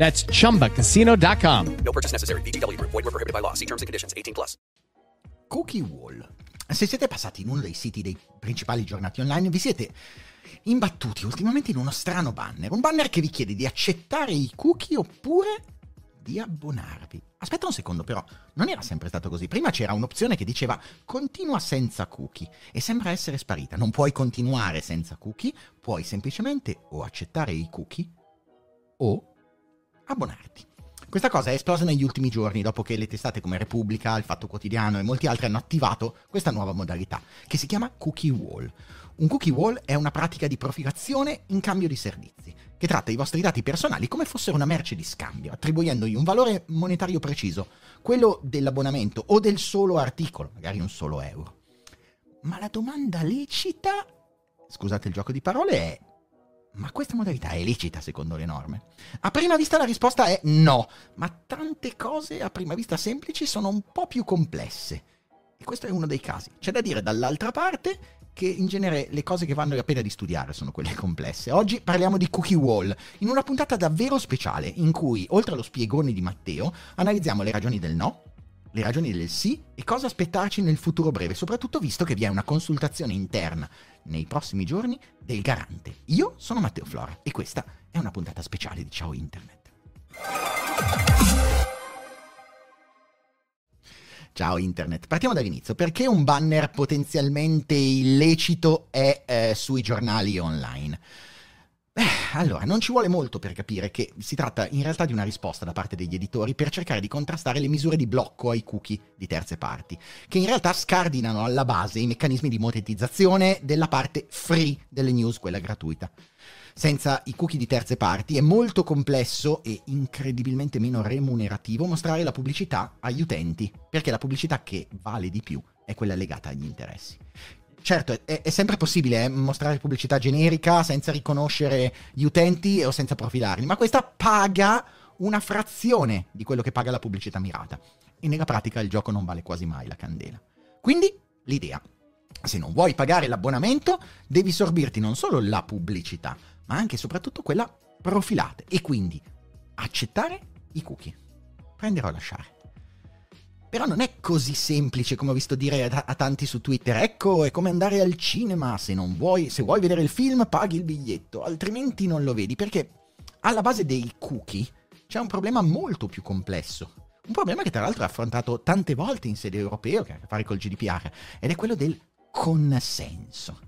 That's chumbacasino.com. No purchase necessary. VGW Group. Void were prohibited by law. See terms and conditions. 18 plus. Cookie Wall. Se siete passati in uno dei siti dei principali giornati online, vi siete imbattuti ultimamente in uno strano banner. Un banner che vi chiede di accettare i cookie oppure di abbonarvi. Aspetta un secondo però, non era sempre stato così. Prima c'era un'opzione che diceva continua senza cookie e sembra essere sparita. Non puoi continuare senza cookie, puoi semplicemente o accettare i cookie o abbonarti. Questa cosa è esplosa negli ultimi giorni, dopo che le testate come Repubblica, Il Fatto Quotidiano e molti altri hanno attivato questa nuova modalità, che si chiama cookie wall. Un cookie wall è una pratica di profilazione in cambio di servizi, che tratta i vostri dati personali come fossero una merce di scambio, attribuendogli un valore monetario preciso, quello dell'abbonamento o del solo articolo, magari un solo euro. Ma la domanda lecita, scusate il gioco di parole, è ma questa modalità è lecita secondo le norme? A prima vista la risposta è no, ma tante cose a prima vista semplici sono un po' più complesse. E questo è uno dei casi. C'è da dire dall'altra parte che in genere le cose che vanno la pena di studiare sono quelle complesse. Oggi parliamo di Cookie Wall, in una puntata davvero speciale in cui, oltre allo spiegone di Matteo, analizziamo le ragioni del no, le ragioni del sì e cosa aspettarci nel futuro breve, soprattutto visto che vi è una consultazione interna nei prossimi giorni del garante. Io sono Matteo Flora e questa è una puntata speciale di Ciao Internet. Ciao Internet, partiamo dall'inizio. Perché un banner potenzialmente illecito è eh, sui giornali online? Beh, allora, non ci vuole molto per capire che si tratta in realtà di una risposta da parte degli editori per cercare di contrastare le misure di blocco ai cookie di terze parti, che in realtà scardinano alla base i meccanismi di monetizzazione della parte free delle news, quella gratuita. Senza i cookie di terze parti è molto complesso e incredibilmente meno remunerativo mostrare la pubblicità agli utenti, perché la pubblicità che vale di più è quella legata agli interessi. Certo, è, è sempre possibile eh, mostrare pubblicità generica senza riconoscere gli utenti o senza profilarli, ma questa paga una frazione di quello che paga la pubblicità mirata. E nella pratica il gioco non vale quasi mai la candela. Quindi l'idea, se non vuoi pagare l'abbonamento, devi sorbirti non solo la pubblicità, ma anche e soprattutto quella profilata. E quindi accettare i cookie. Prendere o lasciare. Però non è così semplice come ho visto dire a, a, tanti su Twitter. Ecco, è come andare al cinema. Se non vuoi, se vuoi vedere il film, paghi il biglietto, altrimenti non lo vedi. Perché alla base dei cookie c'è un problema molto più complesso. Un problema che tra l'altro è affrontato tante volte in sede europea, che ha a che fare col GDPR, ed è quello del consenso.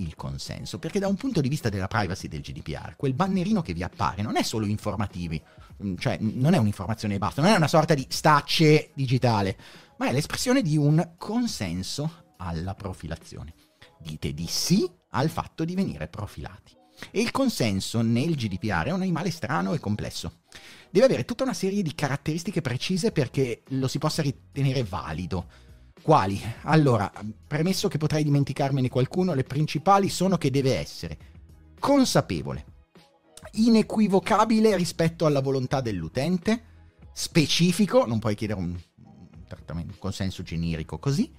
Il consenso, perché da un punto di vista della privacy del GDPR, quel bannerino che vi appare non è solo informativi, mm, cioè non è un'informazione e basta, non è una sorta di stacce digitale, ma è l'espressione di un consenso alla profilazione. Dite di sì al fatto di venire profilati. E il consenso nel GDPR è un animale strano e complesso. Deve avere tutta una serie di caratteristiche precise perché lo si possa ritenere valido quali? Allora, premesso che potrei dimenticarmene qualcuno, le principali sono che deve essere consapevole, inequivocabile rispetto alla volontà dell'utente, specifico, non puoi chiedere un, un consenso generico così,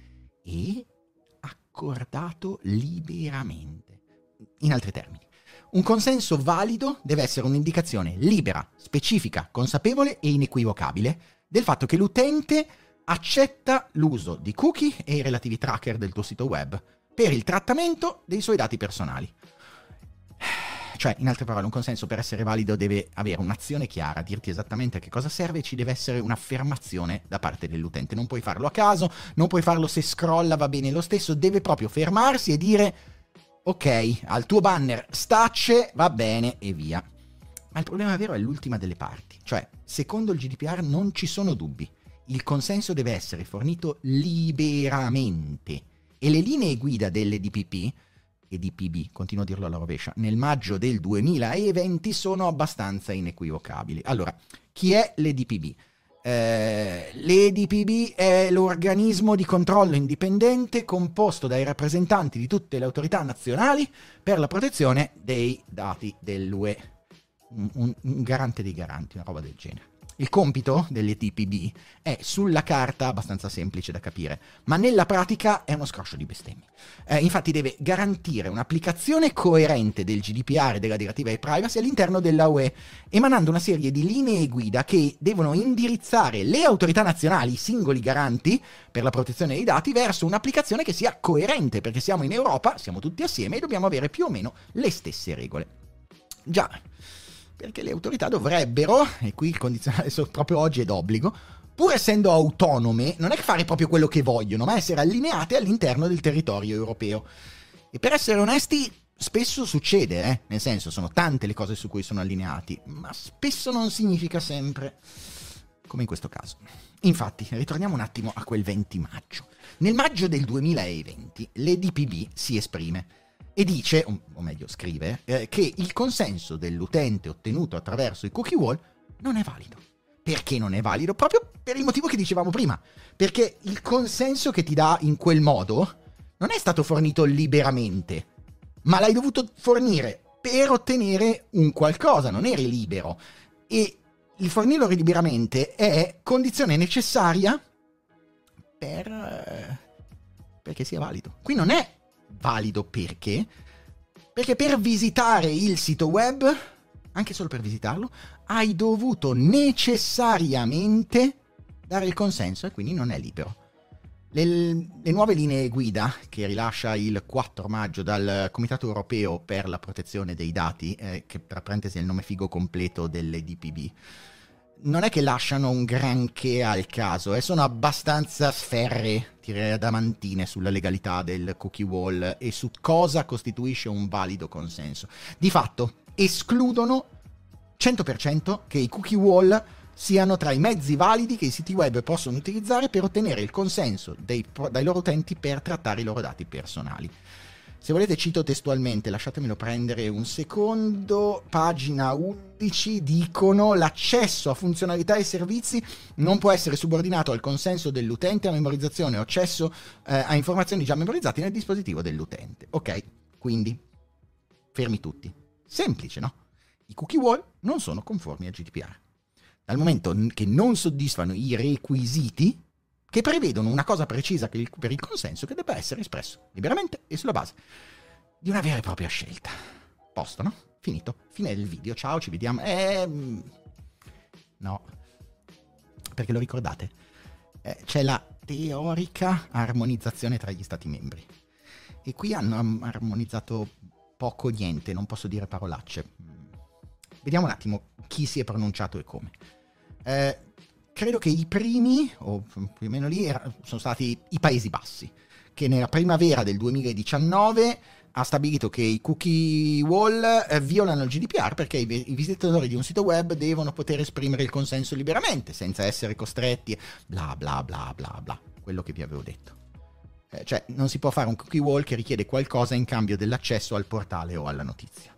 e accordato liberamente. In altri termini, un consenso valido deve essere un'indicazione libera, specifica, consapevole e inequivocabile del fatto che l'utente accetta l'uso di cookie e i relativi tracker del tuo sito web per il trattamento dei suoi dati personali. Cioè, in altre parole, un consenso per essere valido deve avere un'azione chiara, dirti esattamente a che cosa serve e ci deve essere un'affermazione da parte dell'utente. Non puoi farlo a caso, non puoi farlo se scrolla, va bene lo stesso, deve proprio fermarsi e dire ok, al tuo banner stacce, va bene e via. Ma il problema vero è l'ultima delle parti, cioè, secondo il GDPR non ci sono dubbi. Il consenso deve essere fornito liberamente e le linee guida delle DPP e DPB, continuo a dirlo alla rovescia, nel maggio del 2020 sono abbastanza inequivocabili. Allora, chi è l'EDPB? Eh, L'EDPB è l'organismo di controllo indipendente composto dai rappresentanti di tutte le autorità nazionali per la protezione dei dati dell'UE. Un, un, un garante dei garanti, una roba del genere. Il compito delle TPB è sulla carta abbastanza semplice da capire, ma nella pratica è uno scroscio di bestemmie. Eh, infatti deve garantire un'applicazione coerente del GDPR e della direttiva e privacy all'interno della UE, emanando una serie di linee guida che devono indirizzare le autorità nazionali, i singoli garanti per la protezione dei dati, verso un'applicazione che sia coerente, perché siamo in Europa, siamo tutti assieme e dobbiamo avere più o meno le stesse regole. Già, perché le autorità dovrebbero, e qui il condizionale proprio oggi è d'obbligo, pur essendo autonome, non è che fare proprio quello che vogliono, ma essere allineate all'interno del territorio europeo. E per essere onesti, spesso succede, eh? nel senso sono tante le cose su cui sono allineati, ma spesso non significa sempre, come in questo caso. Infatti, ritorniamo un attimo a quel 20 maggio. Nel maggio del 2020 l'EDPB si esprime e dice, o meglio scrive, eh, che il consenso dell'utente ottenuto attraverso i cookie wall non è valido. Perché non è valido? Proprio per il motivo che dicevamo prima. Perché il consenso che ti dà in quel modo non è stato fornito liberamente, ma l'hai dovuto fornire per ottenere un qualcosa, non eri libero. E il fornirlo liberamente è condizione necessaria per, eh, perché sia valido. Qui non è valido perché? Perché per visitare il sito web, anche solo per visitarlo, hai dovuto necessariamente dare il consenso e quindi non è libero. Le, le, nuove linee guida che rilascia il 4 maggio dal Comitato Europeo per la protezione dei dati, eh, che tra parentesi è il nome figo completo delle DPB, non è che lasciano un granché al caso, eh, sono abbastanza sferre, direi adamantine, sulla legalità del cookie wall e su cosa costituisce un valido consenso. Di fatto escludono 100% che i cookie wall siano tra i mezzi validi che i siti web possono utilizzare per ottenere il consenso dei, dai loro utenti per trattare i loro dati personali. Se volete cito testualmente, lasciatemelo prendere un secondo, pagina 11, dicono l'accesso a funzionalità e servizi non può essere subordinato al consenso dell'utente a memorizzazione o accesso eh, a informazioni già memorizzate nel dispositivo dell'utente. Ok, quindi fermi tutti. Semplice, no? I cookie wall non sono conformi al GDPR. Dal momento che non soddisfano i requisiti che prevedono una cosa precisa per il consenso che debba essere espresso liberamente e sulla base di una vera e propria scelta. Posto, no? Finito. Fine del video. Ciao, ci vediamo. Eh, no. Perché lo ricordate? Eh, c'è la teorica armonizzazione tra gli stati membri. E qui hanno armonizzato poco o niente, non posso dire parolacce. Vediamo un attimo chi si è pronunciato e come. Eh, credo che i primi, o più o meno lì, sono stati i Paesi Bassi, che nella primavera del 2019 ha stabilito che i cookie wall eh, violano il GDPR perché i, i, visitatori di un sito web devono poter esprimere il consenso liberamente, senza essere costretti, bla bla bla bla bla, quello che vi avevo detto. Eh, cioè, non si può fare un cookie wall che richiede qualcosa in cambio dell'accesso al portale o alla notizia.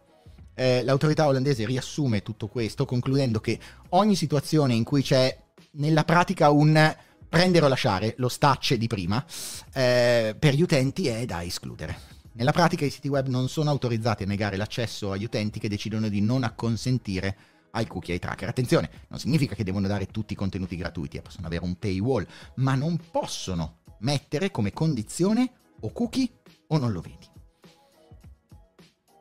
Eh, l'autorità olandese riassume tutto questo concludendo che ogni situazione in cui c'è nella pratica un prendere o lasciare, lo stacce di prima, eh, per gli utenti è da escludere. Nella pratica i siti web non sono autorizzati a negare l'accesso agli utenti che decidono di non acconsentire ai cookie ai tracker. Attenzione, non significa che devono dare tutti i contenuti gratuiti, eh, possono avere un paywall, ma non possono mettere come condizione o cookie o non lo vedi.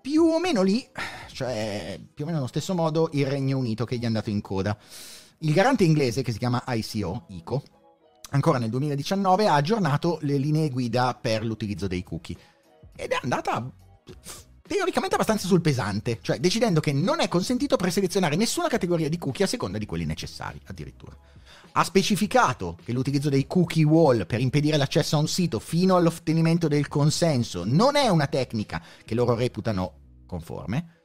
Più o meno lì, cioè più o meno allo stesso modo, il Regno Unito che gli è andato in coda. Il garante inglese, che si chiama ICO, ICO, ancora nel 2019 ha aggiornato le linee guida per l'utilizzo dei cookie ed è andata teoricamente abbastanza sul pesante, cioè decidendo che non è consentito preselezionare nessuna categoria di cookie a seconda di quelli necessari, addirittura. Ha specificato che l'utilizzo dei cookie wall per impedire l'accesso a un sito fino all'ottenimento del consenso non è una tecnica che loro reputano conforme,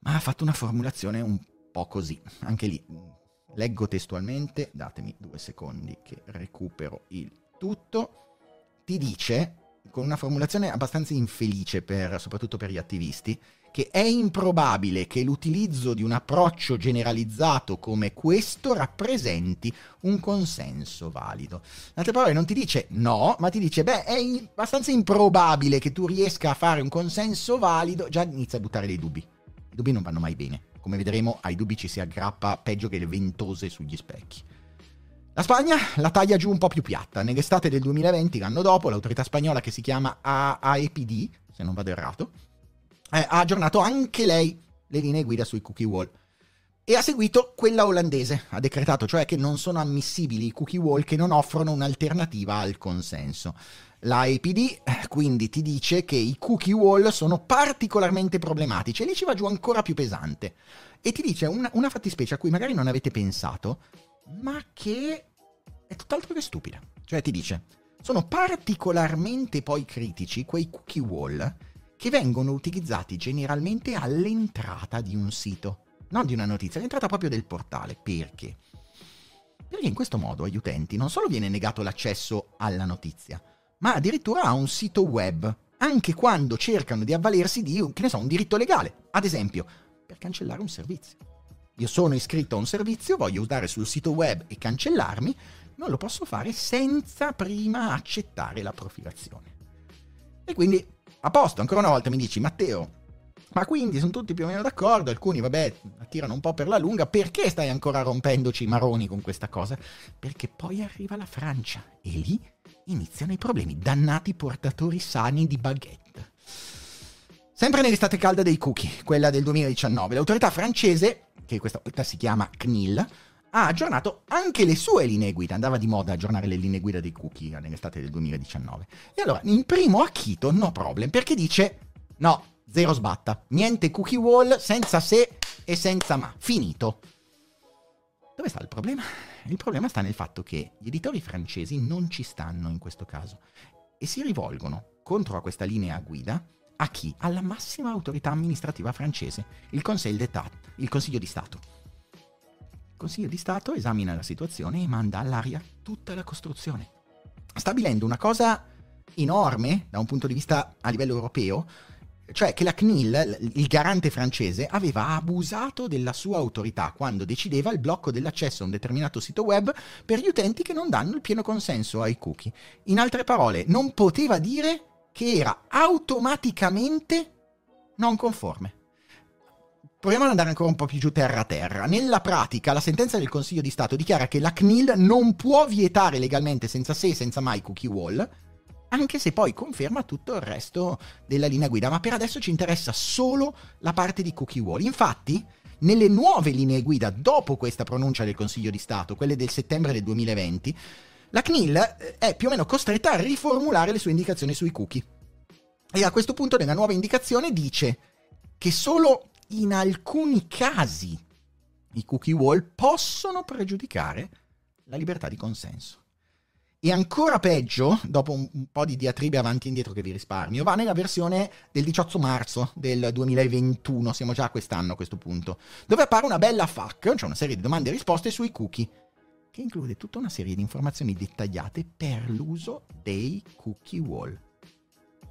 ma ha fatto una formulazione un po' così, anche lì. Leggo testualmente, datemi due secondi che recupero il tutto. Ti dice con una formulazione abbastanza infelice per, soprattutto per gli attivisti, che è improbabile che l'utilizzo di un approccio generalizzato come questo rappresenti un consenso valido. In altre parole, non ti dice no, ma ti dice, beh, è abbastanza improbabile che tu riesca a fare un consenso valido, già inizia a buttare dei dubbi. I dubbi non vanno mai bene. Come vedremo, ai dubbi ci si aggrappa peggio che le ventose sugli specchi. La Spagna la taglia giù un po' più piatta. Nell'estate del 2020, l'anno dopo, l'autorità spagnola che si chiama AEPD, se non vado errato, eh, ha aggiornato anche lei le linee guida sui cookie wall. E ha seguito quella olandese, ha decretato cioè che non sono ammissibili i cookie wall che non offrono un'alternativa al consenso. La eh, quindi ti dice che i cookie wall sono particolarmente problematici e lì ci va giù ancora più pesante. E ti dice una, una fattispecie a cui magari non avete pensato, ma che è tutt'altro che stupida. Cioè ti dice, sono particolarmente poi critici quei cookie wall che vengono utilizzati generalmente all'entrata di un sito, non di una notizia, all'entrata proprio del portale. Perché? Perché in questo modo agli utenti non solo viene negato l'accesso alla notizia, ma addirittura a un sito web, anche quando cercano di avvalersi di, ne so, un diritto legale, ad esempio, per cancellare un servizio. Io sono iscritto a un servizio, voglio usare sul sito web e cancellarmi, non lo posso fare senza prima accettare la profilazione. E quindi, a posto, ancora una volta mi dici, Matteo, ma quindi sono tutti più o meno d'accordo, alcuni vabbè tirano un po' per la lunga, perché stai ancora rompendoci i maroni con questa cosa? Perché poi arriva la Francia e lì iniziano i problemi, dannati portatori sani di baguette. Sempre nell'estate calda dei cookie, quella del 2019, l'autorità francese che questa volta si chiama CNIL, ha aggiornato anche le sue linee guida. Andava di moda aggiornare le linee guida dei cookie nell'estate del 2019. E allora, in primo acchito, no problem, perché dice no, zero sbatta, niente cookie wall, senza se e senza ma, finito. Dove sta il problema? Il problema sta nel fatto che gli editori francesi non ci stanno in questo caso e si rivolgono contro a questa linea guida a chi? Alla massima autorità amministrativa francese, il Conseil d'État, il Consiglio di Stato. Il Consiglio di Stato esamina la situazione e manda all'aria tutta la costruzione, stabilendo una cosa enorme da un punto di vista a livello europeo, cioè che la CNIL, il garante francese, aveva abusato della sua autorità quando decideva il blocco dell'accesso a un determinato sito web per gli utenti che non danno il pieno consenso ai cookie. In altre parole, non poteva dire che era automaticamente non conforme. Proviamo ad andare ancora un po' più giù terra a terra. Nella pratica, la sentenza del Consiglio di Stato dichiara che la CNIL non può vietare legalmente senza se e senza mai cookie wall, anche se poi conferma tutto il resto della linea guida. Ma per adesso ci interessa solo la parte di cookie wall. Infatti, nelle nuove linee guida dopo questa pronuncia del Consiglio di Stato, quelle del settembre del 2020, la CNIL eh, è più o meno costretta a riformulare le sue indicazioni sui cookie. E a questo punto nella nuova indicazione dice che solo in alcuni casi i cookie wall possono pregiudicare la libertà di consenso. E ancora peggio, dopo un, po' di diatribe avanti e indietro che vi risparmio, va nella versione del 18 marzo del 2021, siamo già a quest'anno a questo punto, dove appare una bella FAQ, cioè una serie di domande e risposte sui cookie che include tutta una serie di informazioni dettagliate per l'uso dei cookie wall.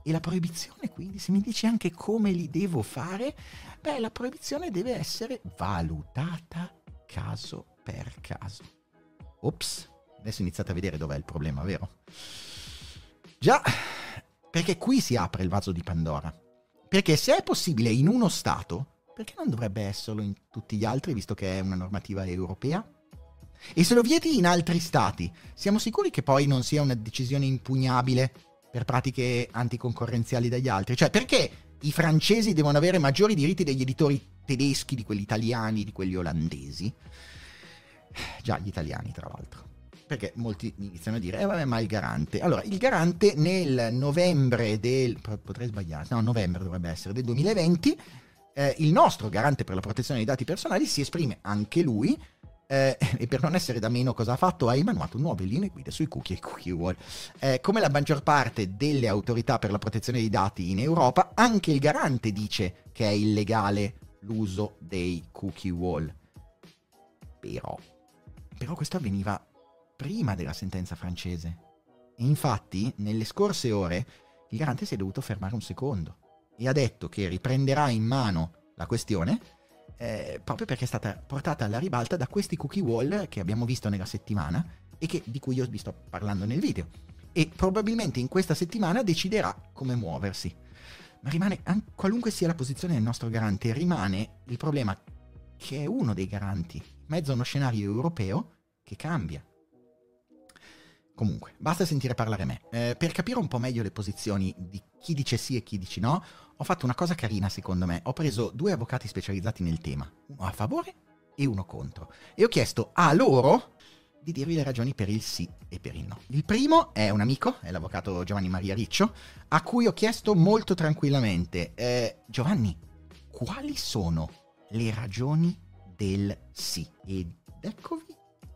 E la proibizione, quindi, se mi dici anche come li devo fare, beh, la proibizione deve essere valutata caso per caso. Ops, adesso iniziate a vedere dov'è il problema, vero? Già, Perché qui si apre il vaso di Pandora. Perché se è possibile in uno Stato, perché non dovrebbe esserlo in tutti gli altri, visto che è una normativa europea? E se lo vieti in altri stati, siamo sicuri che poi non sia una decisione impugnabile per pratiche anticoncorrenziali dagli altri? Cioè, perché i francesi devono avere maggiori diritti degli editori tedeschi, di quelli italiani, di quelli olandesi? Già, gli italiani, tra l'altro. Perché molti iniziano a dire, eh vabbè, ma il garante. Allora, il garante nel novembre del... potrei sbagliare, no, novembre dovrebbe essere, del 2020, eh, il nostro garante per la protezione dei dati personali si esprime anche lui eh, e per non essere da meno cosa ha fatto? Ha emanuato nuove linee guida sui cookie e cookie wall. Eh, come la maggior parte delle autorità per la protezione dei dati in Europa, anche il garante dice che è illegale l'uso dei cookie wall. Però, però questo avveniva prima della sentenza francese. E infatti, nelle scorse ore, il garante si è dovuto fermare un secondo e ha detto che riprenderà in mano la questione eh, proprio perché è stata portata alla ribalta da questi cookie wall che abbiamo visto nella settimana e che, di cui io vi sto parlando nel video. E probabilmente in questa settimana deciderà come muoversi. Ma rimane, qualunque sia la posizione del nostro garante, rimane il problema che è uno dei garanti, mezzo a uno scenario europeo che cambia. Comunque, basta sentire parlare me. Eh, per capire un po' meglio le posizioni di chi dice sì e chi dice no, ho fatto una cosa carina secondo me. Ho preso due avvocati specializzati nel tema, uno a favore e uno contro. E ho chiesto a loro di dirvi le ragioni per il sì e per il no. Il primo è un amico, è l'avvocato Giovanni Maria Riccio, a cui ho chiesto molto tranquillamente, eh, Giovanni, quali sono le ragioni del sì? Ed eccovi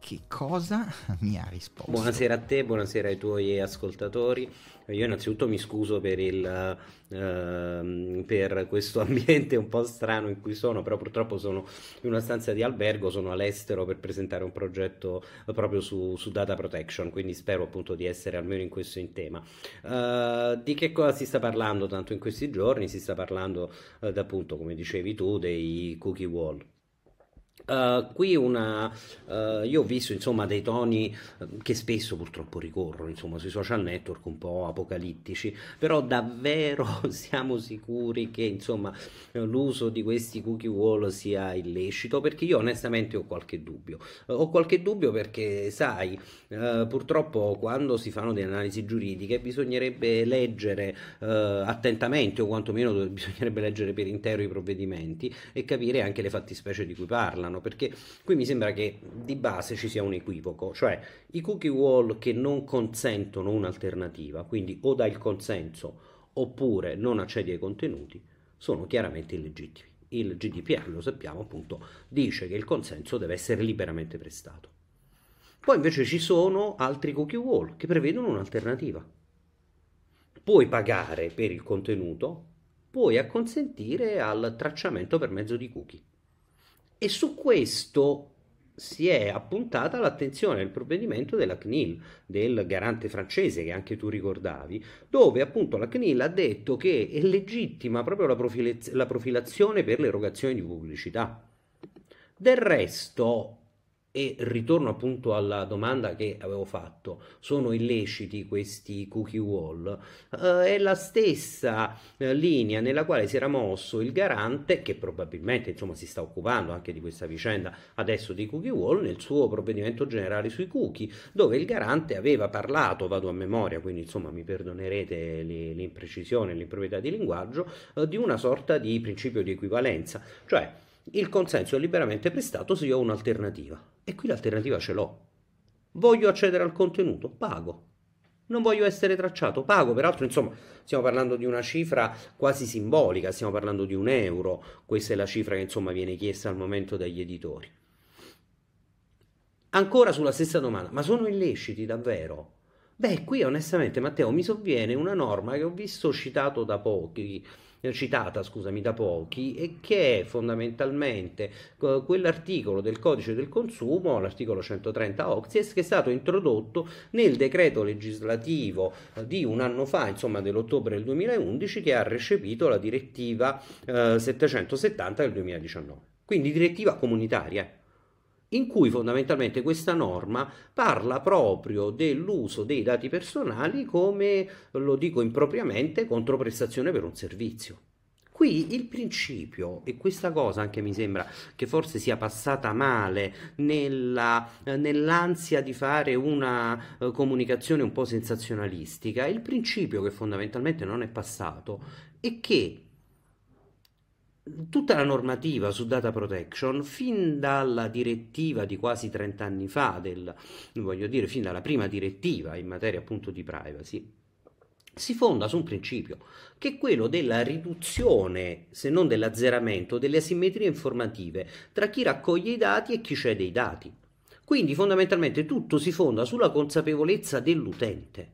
che cosa mi ha risposto. Buonasera a te, buonasera ai tuoi ascoltatori. Io innanzitutto mi scuso per, il, uh, per, questo ambiente un po' strano in cui sono, però purtroppo sono in una stanza di albergo, sono all'estero per presentare un progetto proprio su, su data protection, quindi spero appunto di essere almeno in questo in tema. Uh, di che cosa si sta parlando tanto in questi giorni? Si sta parlando uh, appunto, come dicevi tu, dei cookie wall. Uh, qui una, uh, io ho visto insomma dei toni uh, che spesso purtroppo ricorrono insomma sui social network un po' apocalittici però davvero siamo sicuri che insomma l'uso di questi cookie wall sia illecito? Perché io onestamente ho qualche dubbio. Ho qualche dubbio perché sai purtroppo quando si fanno delle analisi giuridiche bisognerebbe leggere attentamente o quantomeno bisognerebbe leggere per intero i provvedimenti e capire anche le fattispecie di cui parlano strano perché qui mi sembra che di base ci sia un equivoco, cioè i cookie wall che non consentono un'alternativa, quindi o dai il consenso oppure non accedi ai contenuti, sono chiaramente illegittimi. Il GDPR, lo sappiamo appunto, dice che il consenso deve essere liberamente prestato. Poi invece ci sono altri cookie wall che prevedono un'alternativa. Puoi pagare per il contenuto, puoi acconsentire al tracciamento per mezzo di cookie. E su questo si è appuntata l'attenzione del provvedimento della CNIL, del garante francese che anche tu ricordavi, dove appunto la CNIL ha detto che è legittima proprio la, profilaz- la profilazione per l'erogazione di pubblicità. Del resto, e ritorno appunto alla domanda che avevo fatto, sono illeciti questi cookie wall? Uh, è la stessa uh, linea nella quale si era mosso il garante, che probabilmente insomma si sta occupando anche di questa vicenda adesso di cookie wall, nel suo provvedimento generale sui cookie, dove il garante aveva parlato, vado a memoria, quindi insomma mi perdonerete l'imprecisione, l'improprietà di linguaggio, uh, di una sorta di principio di equivalenza, cioè il consenso è liberamente prestato se io ho un'alternativa. E qui l'alternativa ce l'ho. Voglio accedere al contenuto? Pago. Non voglio essere tracciato? Pago. Peraltro, insomma, stiamo parlando di una cifra quasi simbolica, stiamo parlando di un euro. Questa è la cifra che, insomma, viene chiesta al momento dagli editori. Ancora sulla stessa domanda, ma sono illeciti davvero? Beh, qui onestamente, Matteo, mi sovviene una norma che ho visto citato da pochi citata scusami, da pochi e che è fondamentalmente quell'articolo del codice del consumo, l'articolo 130 Oxies, che è stato introdotto nel decreto legislativo eh, di un anno fa, insomma dell'ottobre del 2011, che ha recepito la direttiva eh, 770 del 2019. Quindi direttiva comunitaria. In cui fondamentalmente questa norma parla proprio dell'uso dei dati personali come, lo dico impropriamente, controprestazione per un servizio. Qui il principio, e questa cosa anche mi sembra che forse sia passata male nella, nell'ansia di fare una uh, comunicazione un po' sensazionalistica, il principio che fondamentalmente non è passato è che tutta la normativa su data protection, fin dalla direttiva di quasi 30 anni fa, del, voglio dire, fin dalla prima direttiva in materia appunto di privacy, si fonda su un principio, che è quello della riduzione, se non dell'azzeramento, delle asimmetrie informative tra chi raccoglie i dati e chi cede i dati. Quindi fondamentalmente tutto si fonda sulla consapevolezza dell'utente.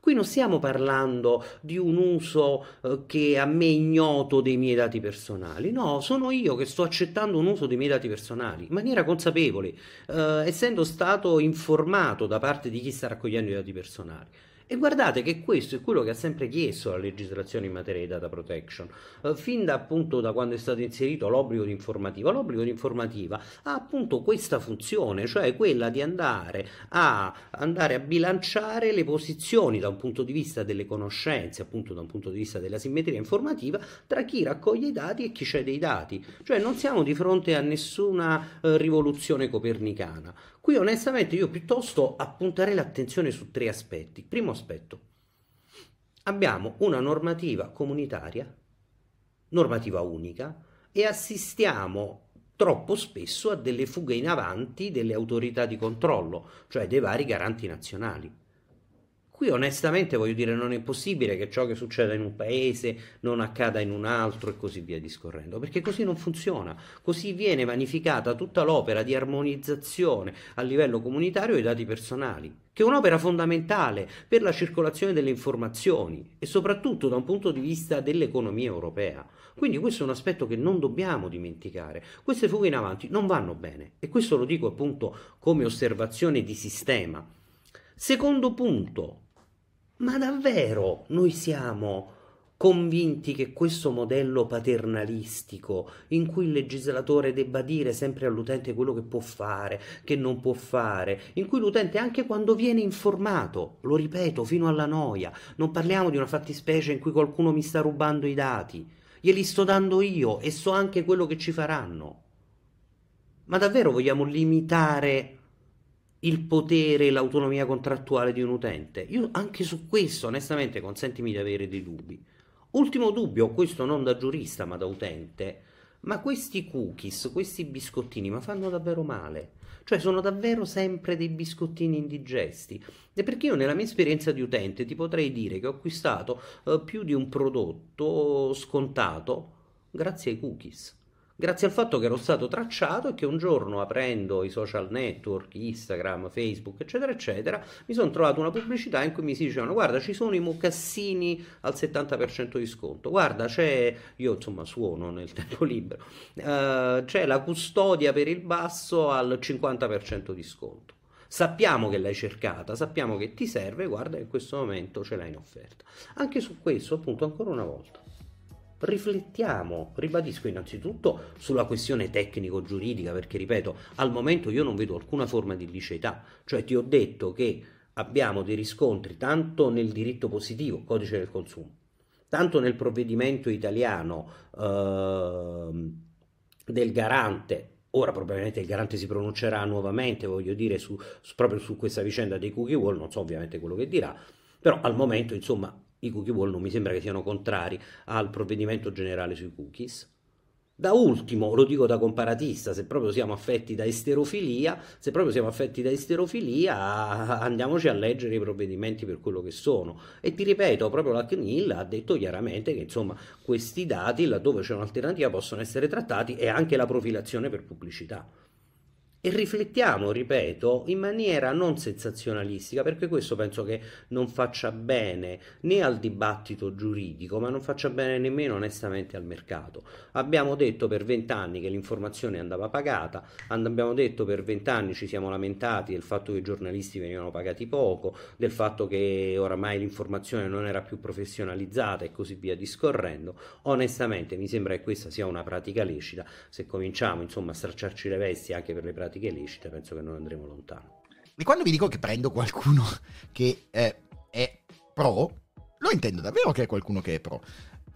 Qui non stiamo parlando di un uso eh, che a me è ignoto dei miei dati personali, no, sono io che sto accettando un uso dei miei dati personali in maniera consapevole, eh, essendo stato informato da parte di chi sta raccogliendo i dati personali. E guardate che questo è quello che ha sempre chiesto la legislazione in materia di data protection, uh, fin da appunto da quando è stato inserito l'obbligo di informativa. L'obbligo di informativa ha appunto questa funzione, cioè quella di andare a, andare a bilanciare le posizioni da un punto di vista delle conoscenze, appunto da un punto di vista della simmetria informativa, tra chi raccoglie i dati e chi cede i dati. Cioè non siamo di fronte a nessuna uh, rivoluzione copernicana. Qui onestamente io piuttosto appunterei l'attenzione su tre aspetti. Primo aspetto, abbiamo una normativa comunitaria, normativa unica, e assistiamo troppo spesso a delle fughe in avanti delle autorità di controllo, cioè dei vari garanti nazionali. Qui onestamente voglio dire non è possibile che ciò che succeda in un paese non accada in un altro e così via discorrendo, perché così non funziona, così viene vanificata tutta l'opera di armonizzazione a livello comunitario dei dati personali, che è un'opera fondamentale per la circolazione delle informazioni e soprattutto da un punto di vista dell'economia europea. Quindi questo è un aspetto che non dobbiamo dimenticare. Queste fughe in avanti non vanno bene e questo lo dico appunto come osservazione di sistema. Secondo punto, ma davvero noi siamo convinti che questo modello paternalistico, in cui il legislatore debba dire sempre all'utente quello che può fare, che non può fare, in cui l'utente anche quando viene informato, lo ripeto fino alla noia, non parliamo di una fattispecie in cui qualcuno mi sta rubando i dati, glieli sto dando io e so anche quello che ci faranno. Ma davvero vogliamo limitare il potere e l'autonomia contrattuale di un utente? Io anche su questo, onestamente, consentimi di avere dei dubbi. Ultimo dubbio, questo non da giurista ma da utente, ma questi cookies, questi biscottini, ma fanno davvero male? Cioè sono davvero sempre dei biscottini indigesti? E perché io nella mia esperienza di utente ti potrei dire che ho acquistato eh, più di un prodotto scontato grazie ai cookies grazie al fatto che ero stato tracciato e che un giorno aprendo i social network, Instagram, Facebook, eccetera, eccetera, mi sono trovato una pubblicità in cui mi si dicevano guarda ci sono i mocassini al 70% di sconto, guarda c'è, io insomma suono nel tempo libero, uh, c'è la custodia per il basso al 50% di sconto. Sappiamo che l'hai cercata, sappiamo che ti serve, guarda in questo momento ce l'hai in offerta. Anche su questo, appunto, ancora una volta riflettiamo, ribadisco innanzitutto sulla questione tecnico-giuridica, perché ripeto, al momento io non vedo alcuna forma di illiceità, cioè ti ho detto che abbiamo dei riscontri tanto nel diritto positivo, codice del consumo, tanto nel provvedimento italiano eh, del garante, ora probabilmente il garante si pronuncerà nuovamente, voglio dire, su, su, proprio su questa vicenda dei cookie wall, non so ovviamente quello che dirà, però al momento insomma i cookie wall non mi sembra che siano contrari al provvedimento generale sui cookies. Da ultimo, lo dico da comparatista, se proprio siamo affetti da esterofilia, se proprio siamo affetti da esterofilia, andiamoci a leggere i provvedimenti per quello che sono. E ti ripeto, proprio la CNIL ha detto chiaramente che insomma questi dati, laddove c'è un'alternativa, possono essere trattati e anche la profilazione per pubblicità e riflettiamo, ripeto, in maniera non sensazionalistica, perché questo penso che non faccia bene né al dibattito giuridico, ma non faccia bene nemmeno onestamente al mercato. Abbiamo detto per vent'anni che l'informazione andava pagata, abbiamo detto per vent'anni ci siamo lamentati del fatto che i giornalisti venivano pagati poco, del fatto che oramai l'informazione non era più professionalizzata e così via discorrendo. Onestamente mi sembra che questa sia una pratica lecita, se cominciamo insomma a stracciarci le vesti anche per le pratiche pratiche illecite, penso che non andremo lontano. E quando vi dico che prendo qualcuno che eh, è pro, lo intendo davvero che è qualcuno che è pro.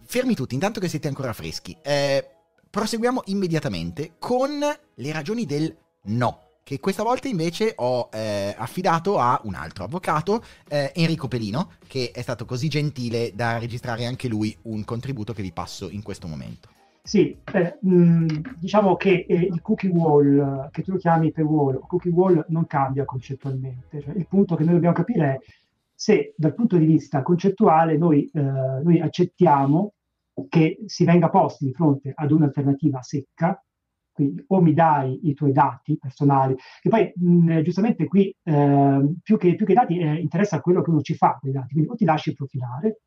Fermi tutti, intanto che siete ancora freschi. Eh, proseguiamo immediatamente con le ragioni del no che questa volta invece ho eh, affidato a un altro avvocato, eh, Enrico Pelino, che è stato così gentile da registrare anche lui un contributo che vi passo in questo momento. Sì, eh, mh, diciamo che eh, il cookie wall, che tu lo chiami paywall o cookie wall, non cambia concettualmente. Cioè, il punto che noi dobbiamo capire è se dal punto di vista concettuale noi, eh, noi accettiamo che si venga posti di fronte ad un'alternativa secca, quindi o mi dai i tuoi dati personali, che poi mh, giustamente qui eh, più, che, più che dati eh, interessa quello che uno ci fa con i dati, quindi o ti lasci profilare,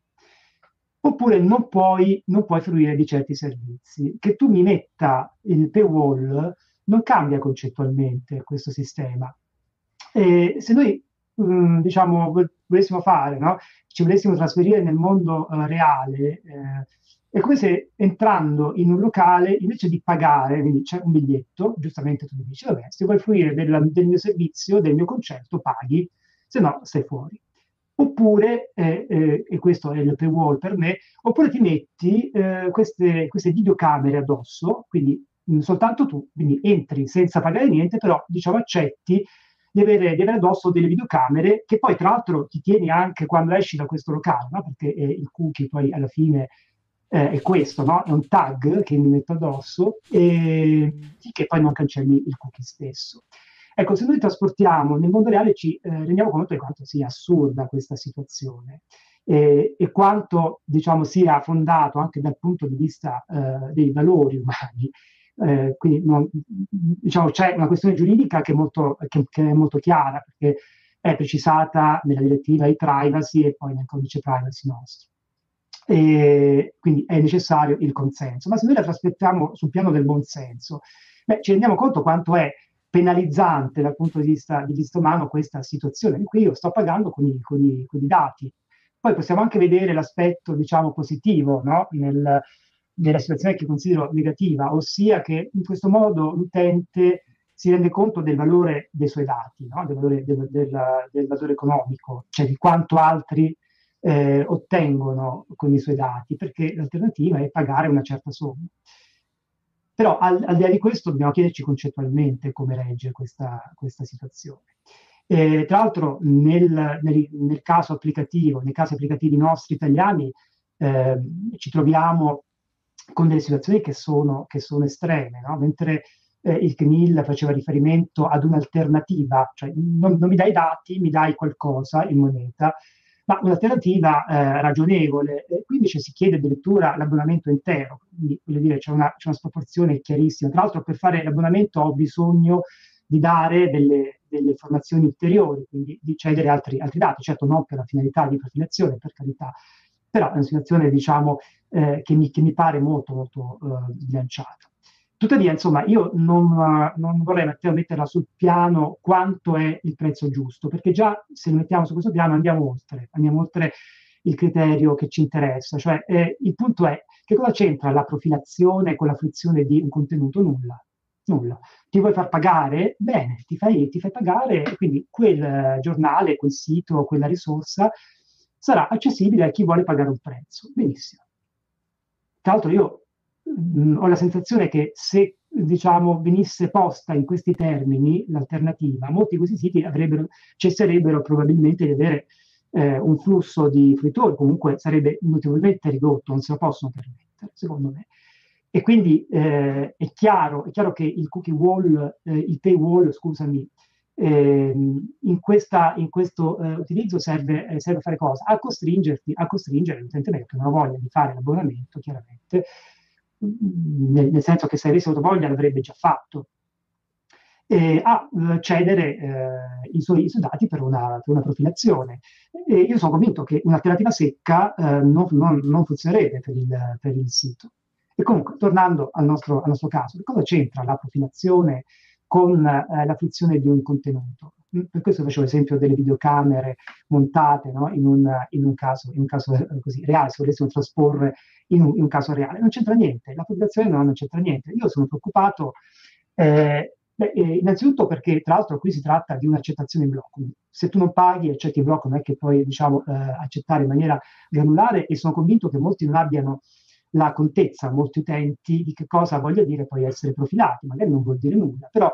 oppure non puoi, non puoi fruire di certi servizi. Che tu mi metta il paywall non cambia concettualmente questo sistema. E se noi mh, diciamo volessimo fare, no? ci volessimo trasferire nel mondo uh, reale, eh, è come se entrando in un locale, invece di pagare, quindi c'è un biglietto, giustamente tu mi dici, vabbè, se vuoi fruire del, del mio servizio, del mio concerto, paghi, se no stai fuori. Oppure, eh, eh, e questo è il paywall per me, oppure ti metti eh, queste, queste, videocamere addosso, quindi mh, mm, soltanto tu, quindi entri senza pagare niente, però diciamo accetti di avere, di avere, addosso delle videocamere che poi tra l'altro ti tieni anche quando esci da questo locale, no? perché eh, il cookie poi alla fine eh, è questo, no? è un tag che mi metto addosso e che poi non cancelli il cookie stesso. Ecco, se noi trasportiamo nel mondo reale ci eh, rendiamo conto di quanto sia assurda questa situazione e, e quanto diciamo, sia fondato anche dal punto di vista eh, dei valori umani. Eh, quindi non, diciamo, c'è una questione giuridica che è, molto, che, che è molto chiara perché è precisata nella direttiva di privacy e poi nel codice privacy nostro e quindi è necessario il consenso. Ma se noi la trasportiamo sul piano del buonsenso, beh, ci rendiamo conto quanto è penalizzante dal punto di vista, di vista umano questa situazione cui io sto pagando con i, con i, con i dati. Poi possiamo anche vedere l'aspetto, diciamo, positivo no? Nel, nella situazione che considero negativa, ossia che in questo modo l'utente si rende conto del valore dei suoi dati, no? del, valore, del, del, del, valore, economico, cioè di quanto altri eh, ottengono con i suoi dati, perché l'alternativa è pagare una certa somma. Però al, al di là di questo dobbiamo chiederci concettualmente come regge questa, questa situazione. Eh, tra l'altro nel, nel, nel, caso applicativo, nei casi applicativi nostri italiani, eh, ci troviamo con delle situazioni che sono, che sono estreme, no? mentre eh, il CNIL faceva riferimento ad un'alternativa, cioè non, non mi dai dati, mi dai qualcosa in moneta, ma un'alternativa eh, ragionevole. E qui invece si chiede addirittura l'abbonamento intero, quindi voglio dire c'è una, c'è una sproporzione chiarissima. Tra l'altro per fare l'abbonamento ho bisogno di dare delle, delle informazioni ulteriori, quindi di cedere altri, altri, dati, certo non per la finalità di profilazione, per carità, però è una situazione diciamo, eh, che, mi, che, mi, pare molto molto eh, sbilanciata. Tuttavia, insomma, io non, non vorrei metterla sul piano quanto è il prezzo giusto, perché già se lo mettiamo su questo piano andiamo oltre, andiamo oltre il criterio che ci interessa. Cioè, eh, il punto è che cosa c'entra la profilazione con la fruizione di un contenuto? Nulla. Nulla. Ti vuoi far pagare? Bene, ti fai, ti fai pagare e quindi quel giornale, quel sito, quella risorsa sarà accessibile a chi vuole pagare un prezzo. Benissimo. Tra l'altro io mh, mm, ho la sensazione che se diciamo, venisse posta in questi termini l'alternativa, molti di questi siti cesserebbero probabilmente di avere eh, un flusso di fruitori, comunque sarebbe notevolmente ridotto, non se lo possono permettere, secondo me. E quindi eh, è, chiaro, è, chiaro, che il cookie wall, eh, il paywall, scusami, ehm, in, questa, in, questo eh, utilizzo serve, eh, serve, a fare cosa? A costringerti, a costringere l'utente che non ha voglia di fare l'abbonamento, chiaramente, nel, nel, senso che se avesse avuto voglia l'avrebbe già fatto, eh, a cedere eh, i, suoi, i, suoi, dati per una, per una profilazione. E io sono convinto che un'alternativa secca eh, non, non, non, funzionerebbe per il, per il, sito. E comunque, tornando al nostro, al nostro caso, cosa c'entra la profilazione con eh, la fruizione di un contenuto? Mm, per questo facevo l'esempio delle videocamere montate no? in, un, in, un, caso, in un caso eh, così reale, se volessimo trasporre in un, in un, caso reale. Non c'entra niente, la popolazione no, non c'entra niente. Io sono preoccupato eh, Beh, eh, innanzitutto perché tra l'altro qui si tratta di un'accettazione in blocco. Se tu non paghi, accetti in blocco, non è che puoi diciamo, eh, accettare in maniera granulare e sono convinto che molti non abbiano la contezza, molti utenti, di che cosa voglia dire poi essere profilati. Magari non vuol dire nulla, però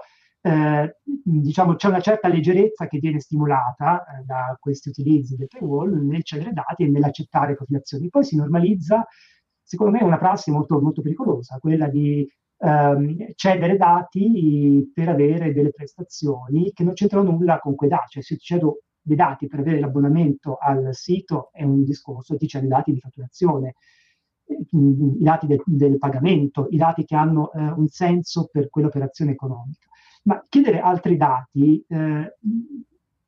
eh, diciamo, c'è una certa leggerezza che viene stimolata eh, da questi utilizzi del paywall nel cedere dati e nell'accettare profilazioni. Poi si normalizza, secondo me, una prassi molto, molto pericolosa, quella di ehm, cedere dati per avere delle prestazioni che non c'entrano nulla con quei dati. Cioè, se cedo dei dati per avere l'abbonamento al sito è un discorso, ti cedo dati di fatturazione, i dati del, del pagamento, i dati che hanno eh, un senso per quell'operazione economica. Ma chiedere altri dati eh,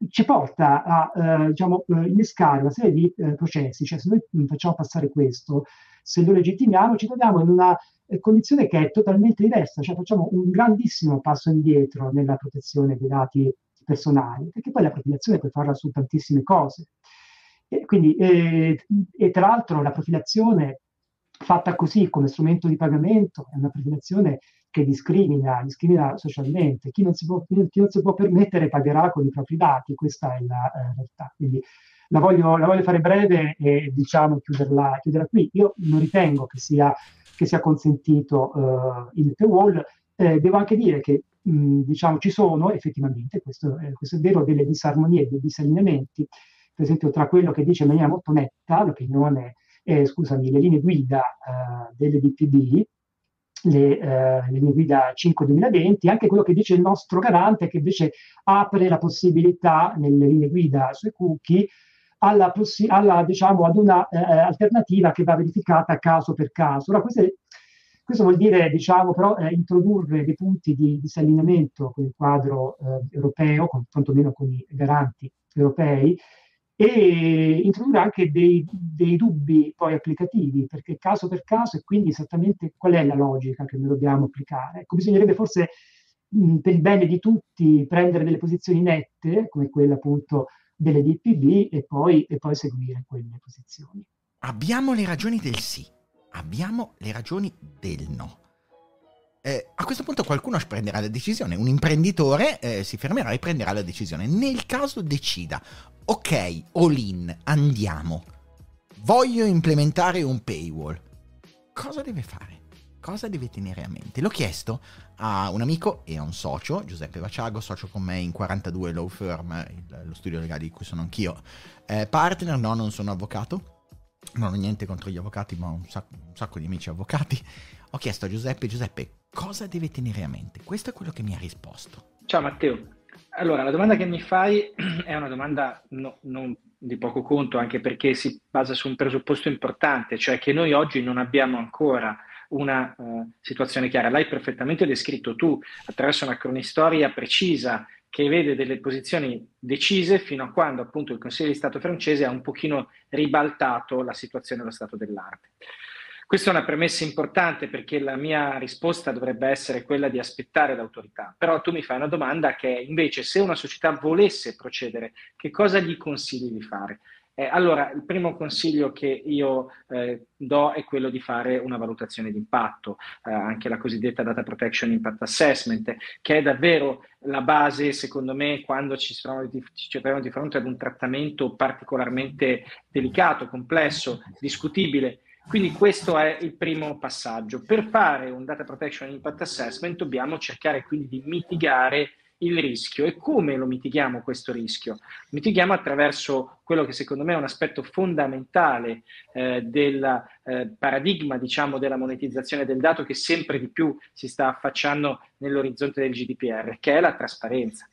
ci porta a eh, diciamo, eh, innescare una serie di eh, processi, cioè se noi facciamo passare questo, se lo legittimiamo, ci troviamo in una eh, condizione che è totalmente diversa, cioè facciamo un grandissimo passo indietro nella protezione dei dati personali, perché poi la profilazione puoi farla su tantissime cose. E, quindi, eh, e tra l'altro la profilazione fatta così come strumento di pagamento è una profilazione che discrimina, discrimina socialmente. Chi non, può, chi non, si può, permettere pagherà con i propri dati, questa è la eh, realtà. Quindi la voglio, la voglio, fare breve e diciamo chiuderla, chiuderla qui. Io non ritengo che sia, che sia consentito uh, il paywall. Eh, devo anche dire che mh, diciamo, ci sono effettivamente, questo, eh, questo, è vero, delle disarmonie, dei disallineamenti, per esempio tra quello che dice in maniera molto netta l'opinione, eh, scusami, le linee guida uh, delle DPD, le, eh, linee guida 5 2020, anche quello che dice il nostro garante che invece apre la possibilità nelle linee guida sui cookie alla, possi- alla diciamo, ad una eh, alternativa che va verificata caso per caso. Ora, queste, questo vuol dire, diciamo, però, eh, introdurre dei punti di disallineamento con il quadro eh, europeo, con, quantomeno con i garanti europei, e introdurre anche dei, dei, dubbi poi applicativi, perché caso per caso e quindi esattamente qual è la logica che noi dobbiamo applicare. Ecco, bisognerebbe forse mh, per il bene di tutti prendere delle posizioni nette, come quella appunto delle DPB, e poi, e poi seguire quelle posizioni. Abbiamo le ragioni del sì, abbiamo le ragioni del no. Eh, a questo punto qualcuno prenderà la decisione, un imprenditore eh, si fermerà e prenderà la decisione. Nel caso decida, ok, all in, andiamo, voglio implementare un paywall, cosa deve fare? Cosa deve tenere a mente? L'ho chiesto a un amico e a un socio, Giuseppe Vaciago, socio con me in 42 Law Firm, lo studio legale di cui sono anch'io eh, partner, no, non sono avvocato, non ho niente contro gli avvocati, ma ho un sacco, un sacco di amici avvocati. Ho chiesto a Giuseppe, Giuseppe, cosa deve tenere a mente? Questo è quello che mi ha risposto. Ciao Matteo. Allora, la domanda che mi fai è una domanda no, non di poco conto, anche perché si basa su un presupposto importante, cioè che noi oggi non abbiamo ancora una uh, situazione chiara. L'hai perfettamente descritto tu attraverso una cronistoria precisa che vede delle posizioni decise fino a quando appunto il Consiglio di Stato francese ha un pochino ribaltato la situazione dello stato dell'arte. Questa è una premessa importante perché la mia risposta dovrebbe essere quella di aspettare l'autorità, però tu mi fai una domanda che è invece se una società volesse procedere, che cosa gli consigli di fare? Eh, allora, il primo consiglio che io eh, do è quello di fare una valutazione di impatto, eh, anche la cosiddetta Data Protection Impact Assessment, che è davvero la base, secondo me, quando ci troviamo di, ci troviamo di fronte ad un trattamento particolarmente delicato, complesso, discutibile quindi questo è il primo passaggio. Per fare un data protection impact assessment dobbiamo cercare quindi di mitigare il rischio. E come lo mitighiamo questo rischio? Lo mitighiamo attraverso quello che secondo me è un aspetto fondamentale eh, del eh, paradigma, diciamo, della monetizzazione del dato che sempre di più si sta affacciando nell'orizzonte del GDPR, che è la trasparenza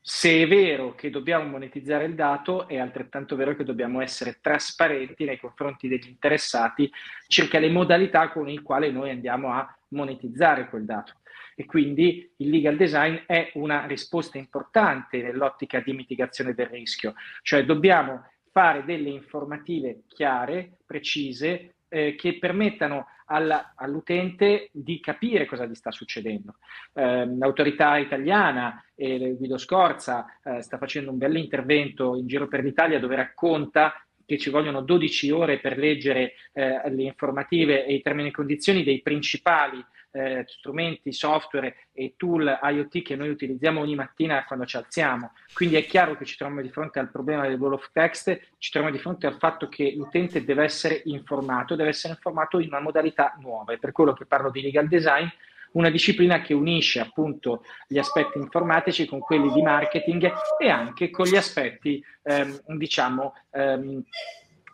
se è vero che dobbiamo monetizzare il dato, è altrettanto vero che dobbiamo essere trasparenti nei confronti degli interessati circa le modalità con le quali noi andiamo a monetizzare quel dato. E quindi il legal design è una risposta importante nell'ottica di mitigazione del rischio, cioè dobbiamo fare delle informative chiare, precise, eh, che permettano alla, all'utente di capire cosa gli sta succedendo. Eh, l'autorità italiana, e Guido Scorza, eh, sta facendo un bel intervento in giro per l'Italia dove racconta che ci vogliono 12 ore per leggere eh, le informative e i termini e condizioni dei principali eh, strumenti, software e tool IoT che noi utilizziamo ogni mattina quando ci alziamo. Quindi è chiaro che ci troviamo di fronte al problema del wall of text, ci troviamo di fronte al fatto che l'utente deve essere informato, deve essere informato in una modalità nuova. E per quello che parlo di legal design, una disciplina che unisce appunto gli aspetti informatici con quelli di marketing e anche con gli aspetti, ehm, diciamo, ehm,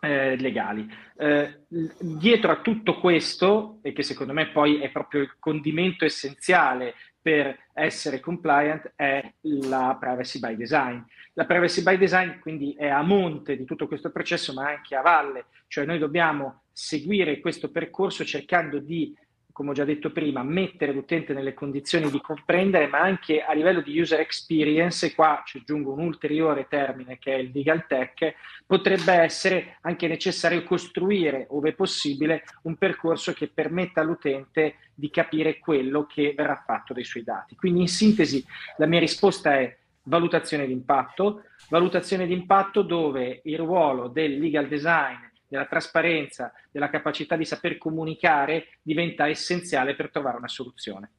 eh, legali. Eh, dietro a tutto questo, e che secondo me poi è proprio il condimento essenziale per essere compliant, è la privacy by design. La privacy by design quindi è a monte di tutto questo processo, ma anche a valle, cioè noi dobbiamo seguire questo percorso cercando di come ho già detto prima, mettere l'utente nelle condizioni di comprendere, ma anche a livello di user experience, e qua ci aggiungo un ulteriore termine che è il legal tech, potrebbe essere anche necessario costruire, ove possibile, un percorso che permetta all'utente di capire quello che verrà fatto dei suoi dati. Quindi in sintesi la mia risposta è valutazione di impatto, valutazione di impatto dove il ruolo del legal design della trasparenza, della capacità di saper comunicare diventa essenziale per trovare una soluzione.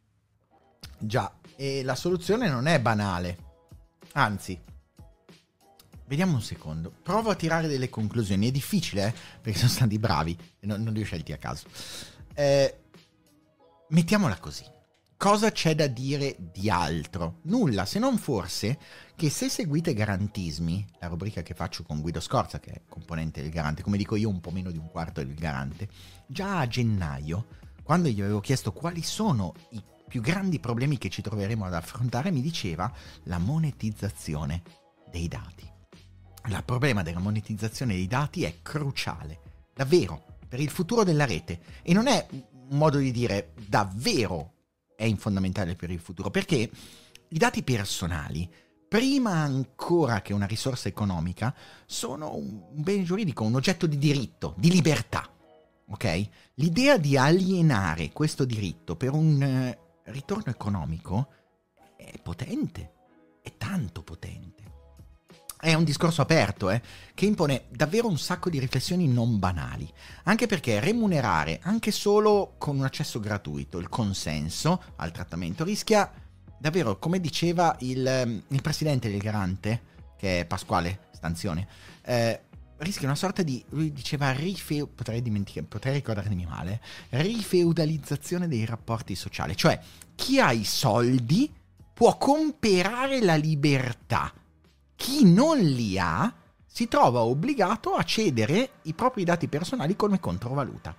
Già, e la soluzione non è banale, anzi, vediamo un secondo, provo a tirare delle conclusioni, è difficile eh? perché sono stati bravi e non, non li ho scelti a caso. Eh, mettiamola così, cosa c'è da dire di altro? Nulla, se non forse che se seguite Garantismi, la rubrica che faccio con Guido Scorza, che è componente del Garante, come dico io un po' meno di un quarto del Garante, già a gennaio, quando gli avevo chiesto quali sono i più grandi problemi che ci troveremo ad affrontare, mi diceva la monetizzazione dei dati. Il problema della monetizzazione dei dati è cruciale, davvero, per il futuro della rete. E non è un modo di dire davvero è fondamentale per il futuro, perché i dati personali prima ancora che una risorsa economica, sono un bene giuridico, un oggetto di diritto, di libertà. Ok? L'idea di alienare questo diritto per un eh, ritorno economico è potente, è tanto potente. È un discorso aperto, eh, che impone davvero un sacco di riflessioni non banali, anche perché remunerare, anche solo con un accesso gratuito, il consenso al trattamento rischia davvero, come diceva il, ehm, il presidente del garante, che è Pasquale Stanzione, eh, rischia una sorta di, lui diceva, rife, potrei, potrei ricordarmi male, rifeudalizzazione dei rapporti sociali, cioè chi ha i soldi può comprare la libertà, chi non li ha si trova obbligato a cedere i propri dati personali come controvaluta.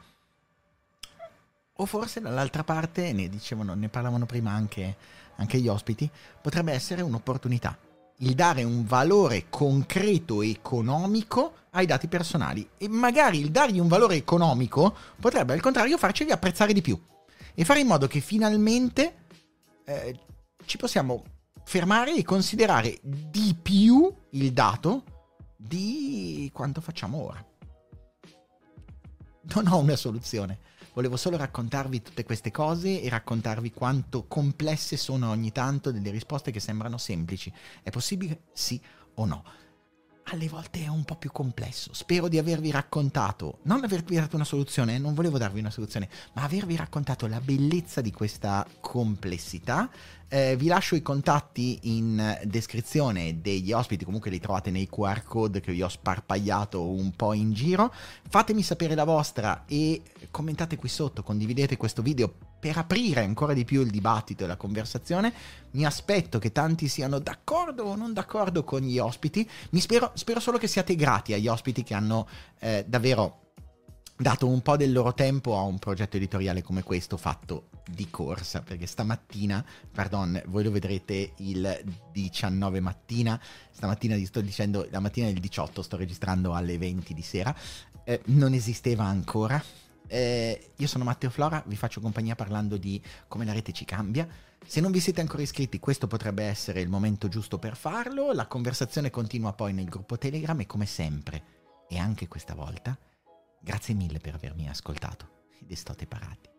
O forse dall'altra parte, ne dicevano, ne parlavano prima anche anche gli ospiti, potrebbe essere un'opportunità. Il dare un valore concreto e economico ai dati personali. E magari il dargli un valore economico potrebbe al contrario farceli apprezzare di più. E fare in modo che finalmente eh, ci possiamo fermare e considerare di più il dato di quanto facciamo ora. Non ho una soluzione Volevo solo raccontarvi tutte queste cose e raccontarvi quanto complesse sono ogni tanto delle risposte che sembrano semplici. È possibile? Sì o no? Alle volte è un po' più complesso. Spero di avervi raccontato, non avervi dato una soluzione, non volevo darvi una soluzione, ma avervi raccontato la bellezza di questa complessità. Eh, vi lascio i contatti in descrizione degli ospiti, comunque li trovate nei QR code che vi ho sparpagliato un po' in giro. Fatemi sapere la vostra e commentate qui sotto, condividete questo video per aprire ancora di più il dibattito e la conversazione. Mi aspetto che tanti siano d'accordo o non d'accordo con gli ospiti. Mi spero, spero solo che siate grati agli ospiti che hanno eh, davvero dato un po' del loro tempo a un progetto editoriale come questo fatto di corsa, perché stamattina, pardon, voi lo vedrete il 19 mattina, stamattina vi sto dicendo, la mattina del 18 sto registrando alle 20 di sera, eh, non esisteva ancora, eh, io sono Matteo Flora, vi faccio compagnia parlando di come la rete ci cambia. Se non vi siete ancora iscritti, questo potrebbe essere il momento giusto per farlo. La conversazione continua poi nel gruppo Telegram e come sempre, e anche questa volta, grazie mille per avermi ascoltato. Ed estate parati.